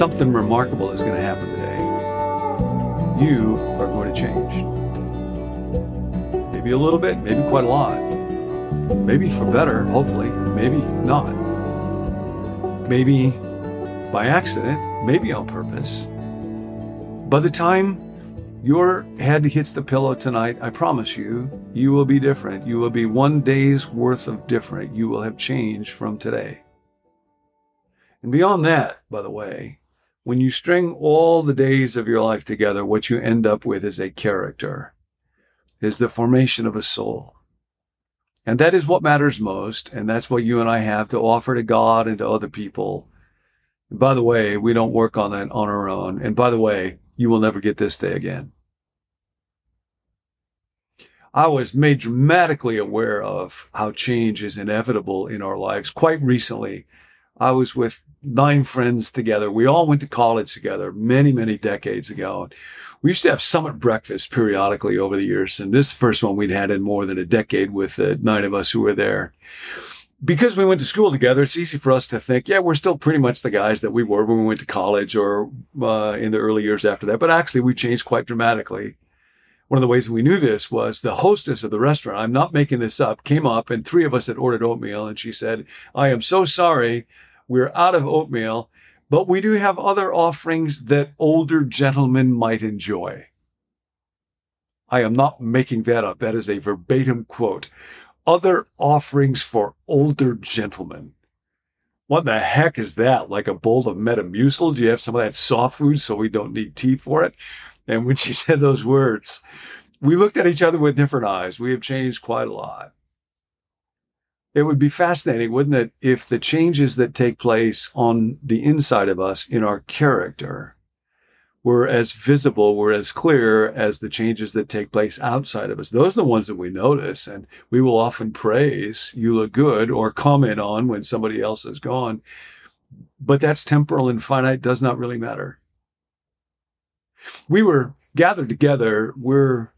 something remarkable is going to happen today. You are going to change. Maybe a little bit, maybe quite a lot. Maybe for better, hopefully, maybe not. Maybe by accident, maybe on purpose. By the time your head hits the pillow tonight, I promise you, you will be different. You will be one day's worth of different. You will have changed from today. And beyond that, by the way, when you string all the days of your life together, what you end up with is a character, is the formation of a soul. And that is what matters most. And that's what you and I have to offer to God and to other people. And by the way, we don't work on that on our own. And by the way, you will never get this day again. I was made dramatically aware of how change is inevitable in our lives quite recently. I was with nine friends together. We all went to college together many, many decades ago. We used to have summit breakfast periodically over the years. And this first one we'd had in more than a decade with the nine of us who were there. Because we went to school together, it's easy for us to think, yeah, we're still pretty much the guys that we were when we went to college or uh, in the early years after that. But actually, we changed quite dramatically. One of the ways we knew this was the hostess of the restaurant, I'm not making this up, came up and three of us had ordered oatmeal. And she said, I am so sorry. We're out of oatmeal, but we do have other offerings that older gentlemen might enjoy. I am not making that up. That is a verbatim quote. Other offerings for older gentlemen. What the heck is that? Like a bowl of Metamucil? Do you have some of that soft food so we don't need tea for it? And when she said those words, we looked at each other with different eyes. We have changed quite a lot. It would be fascinating, wouldn't it, if the changes that take place on the inside of us in our character were as visible, were as clear as the changes that take place outside of us. Those are the ones that we notice. And we will often praise, you look good, or comment on when somebody else is gone. But that's temporal and finite, does not really matter. We were gathered together. We're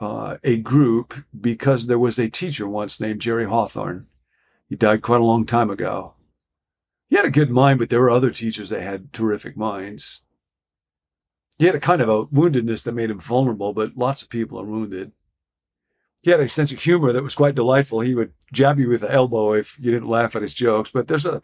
uh, a group because there was a teacher once named Jerry Hawthorne. He died quite a long time ago. He had a good mind, but there were other teachers that had terrific minds. He had a kind of a woundedness that made him vulnerable, but lots of people are wounded. He had a sense of humor that was quite delightful. He would jab you with the elbow if you didn't laugh at his jokes, but there's a,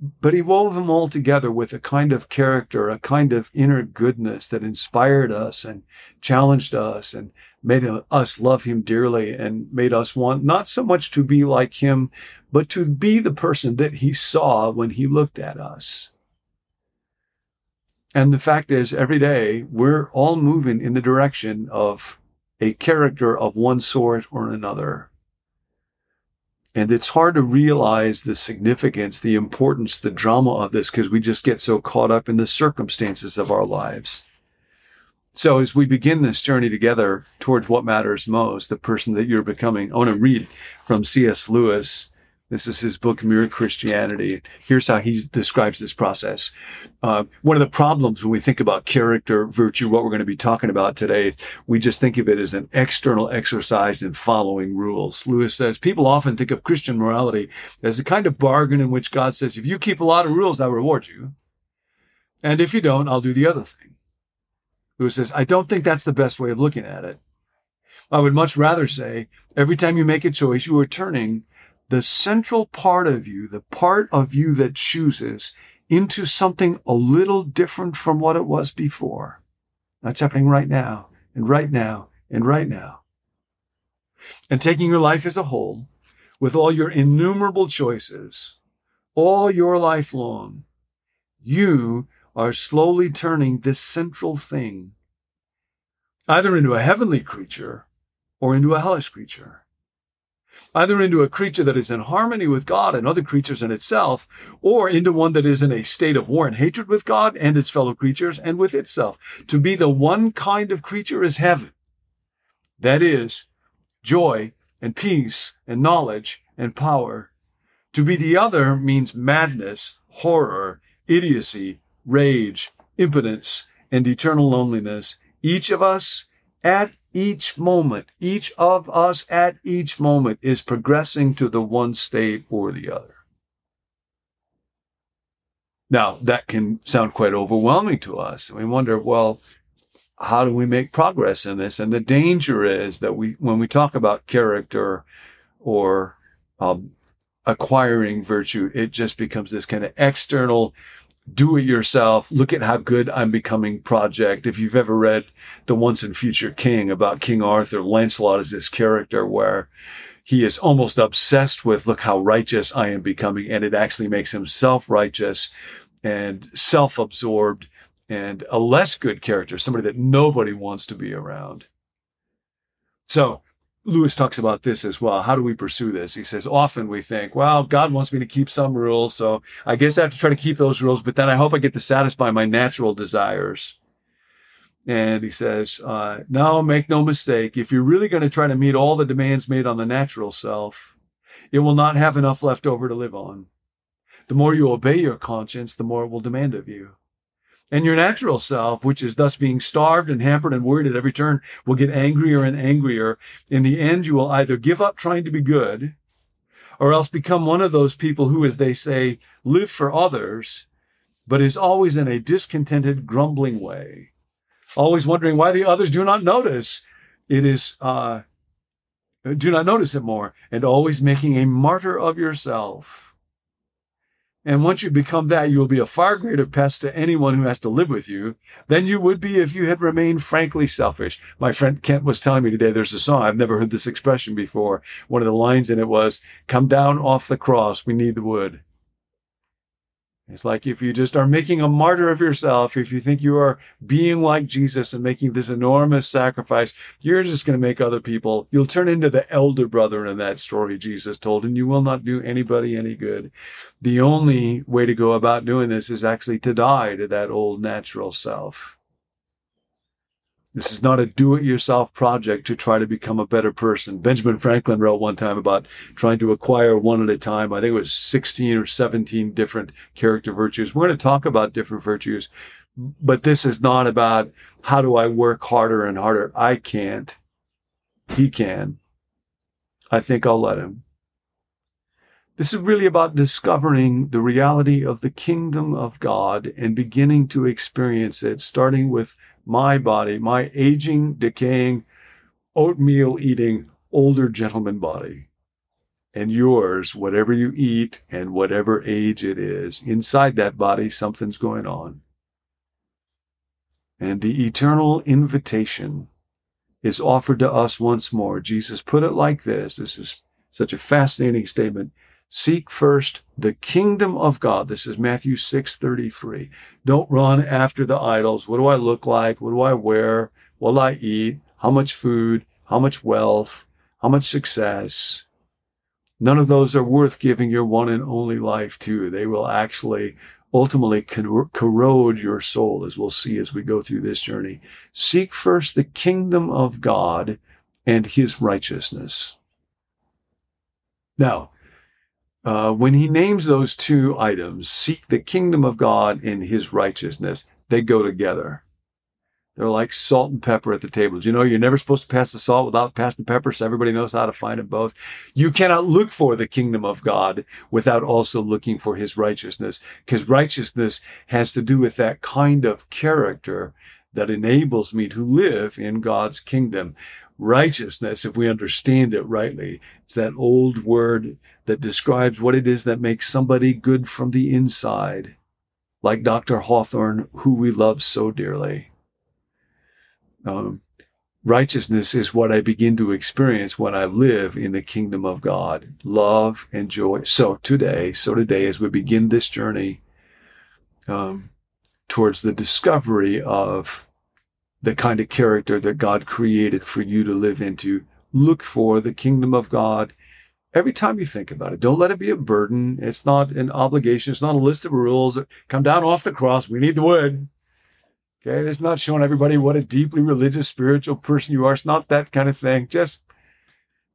but he wove them all together with a kind of character, a kind of inner goodness that inspired us and challenged us and made us love him dearly and made us want not so much to be like him, but to be the person that he saw when he looked at us. And the fact is, every day we're all moving in the direction of a character of one sort or another. And it's hard to realize the significance, the importance, the drama of this because we just get so caught up in the circumstances of our lives. So as we begin this journey together towards what matters most, the person that you're becoming, I want to read from C.S. Lewis this is his book, Mere Christianity. Here's how he describes this process. Uh, one of the problems when we think about character, virtue, what we're going to be talking about today, we just think of it as an external exercise in following rules. Lewis says people often think of Christian morality as a kind of bargain in which God says, if you keep a lot of rules, I'll reward you. And if you don't, I'll do the other thing. Lewis says, I don't think that's the best way of looking at it. I would much rather say every time you make a choice, you are turning the central part of you, the part of you that chooses into something a little different from what it was before. That's happening right now and right now and right now. And taking your life as a whole with all your innumerable choices, all your life long, you are slowly turning this central thing either into a heavenly creature or into a hellish creature either into a creature that is in harmony with God and other creatures in itself, or into one that is in a state of war and hatred with God and its fellow creatures and with itself. To be the one kind of creature is heaven. That is joy and peace and knowledge and power. To be the other means madness, horror, idiocy, rage, impotence, and eternal loneliness. Each of us at each moment, each of us at each moment is progressing to the one state or the other. Now, that can sound quite overwhelming to us. We wonder, well, how do we make progress in this? And the danger is that we, when we talk about character or um, acquiring virtue, it just becomes this kind of external do it yourself. Look at how good I'm becoming project. If you've ever read The Once and Future King about King Arthur, Lancelot is this character where he is almost obsessed with look how righteous I am becoming. And it actually makes him self-righteous and self-absorbed and a less good character, somebody that nobody wants to be around. So Lewis talks about this as well. How do we pursue this? He says, often we think, well, God wants me to keep some rules. So I guess I have to try to keep those rules, but then I hope I get to satisfy my natural desires. And he says, uh, no, make no mistake. If you're really going to try to meet all the demands made on the natural self, it will not have enough left over to live on. The more you obey your conscience, the more it will demand of you. And your natural self, which is thus being starved and hampered and worried at every turn, will get angrier and angrier. In the end, you will either give up trying to be good or else become one of those people who, as they say, live for others, but is always in a discontented, grumbling way, always wondering why the others do not notice. It is, uh, do not notice it more and always making a martyr of yourself and once you become that, you will be a far greater pest to anyone who has to live with you than you would be if you had remained frankly selfish. My friend Kent was telling me today there's a song. I've never heard this expression before. One of the lines in it was, come down off the cross. We need the wood. It's like if you just are making a martyr of yourself, if you think you are being like Jesus and making this enormous sacrifice, you're just going to make other people, you'll turn into the elder brother in that story Jesus told, and you will not do anybody any good. The only way to go about doing this is actually to die to that old natural self. This is not a do it yourself project to try to become a better person. Benjamin Franklin wrote one time about trying to acquire one at a time. I think it was 16 or 17 different character virtues. We're going to talk about different virtues, but this is not about how do I work harder and harder. I can't. He can. I think I'll let him. This is really about discovering the reality of the kingdom of God and beginning to experience it, starting with my body, my aging, decaying, oatmeal eating, older gentleman body. And yours, whatever you eat and whatever age it is, inside that body, something's going on. And the eternal invitation is offered to us once more. Jesus put it like this. This is such a fascinating statement. Seek first the kingdom of God. This is Matthew 6:33. Don't run after the idols. What do I look like? What do I wear? What will I eat? How much food? How much wealth? How much success? None of those are worth giving your one and only life to. They will actually ultimately corrode your soul, as we'll see as we go through this journey. Seek first the kingdom of God and his righteousness. Now, uh, when he names those two items, seek the kingdom of God in his righteousness, they go together. They're like salt and pepper at the table. You know, you're never supposed to pass the salt without passing the pepper, so everybody knows how to find them both. You cannot look for the kingdom of God without also looking for his righteousness, because righteousness has to do with that kind of character that enables me to live in God's kingdom. Righteousness, if we understand it rightly, it's that old word that describes what it is that makes somebody good from the inside, like Dr. Hawthorne, who we love so dearly. Um, righteousness is what I begin to experience when I live in the kingdom of God, love and joy. So today, so today, as we begin this journey um, towards the discovery of the kind of character that God created for you to live into, look for the kingdom of God every time you think about it. Don't let it be a burden. It's not an obligation. It's not a list of rules. Come down off the cross. We need the wood. Okay. It's not showing everybody what a deeply religious, spiritual person you are. It's not that kind of thing. Just,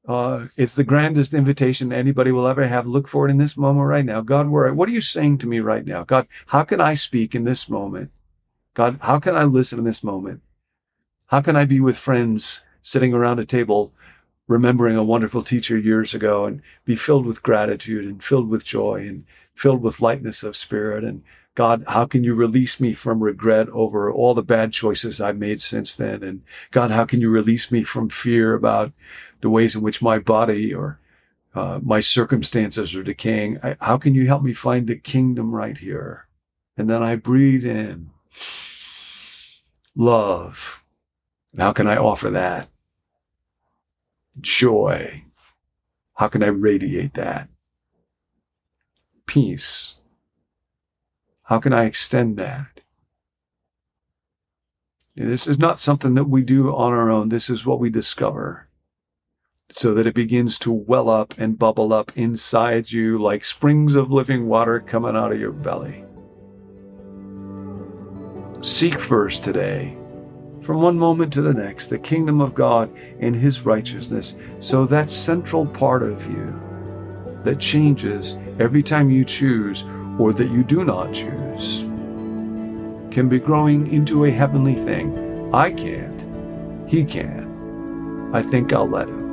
uh, it's the grandest invitation anybody will ever have. Look for it in this moment right now. God, where, what are you saying to me right now? God, how can I speak in this moment? God, how can I listen in this moment? How can I be with friends sitting around a table remembering a wonderful teacher years ago and be filled with gratitude and filled with joy and filled with lightness of spirit. And God, how can you release me from regret over all the bad choices I've made since then? And God, how can you release me from fear about the ways in which my body or uh, my circumstances are decaying? I, how can you help me find the kingdom right here? And then I breathe in love. How can I offer that? Joy. How can I radiate that? Peace. How can I extend that? This is not something that we do on our own. This is what we discover so that it begins to well up and bubble up inside you like springs of living water coming out of your belly. Seek first today, from one moment to the next, the kingdom of God and his righteousness. So that central part of you that changes every time you choose or that you do not choose can be growing into a heavenly thing. I can't. He can. I think I'll let him.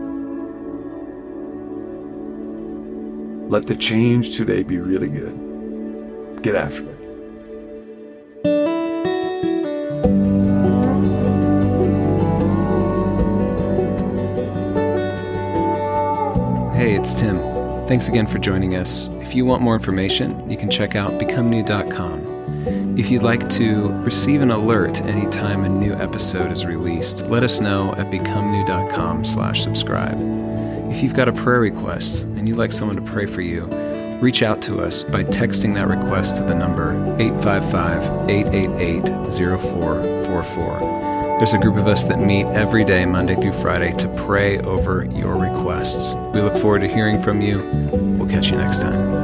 Let the change today be really good. Get after it. Hey, it's Tim. Thanks again for joining us. If you want more information, you can check out becomenew.com. If you'd like to receive an alert anytime a new episode is released, let us know at becomenew.com slash subscribe. If you've got a prayer request and you'd like someone to pray for you, reach out to us by texting that request to the number 855 888 0444. There's a group of us that meet every day, Monday through Friday, to pray over your requests. We look forward to hearing from you. We'll catch you next time.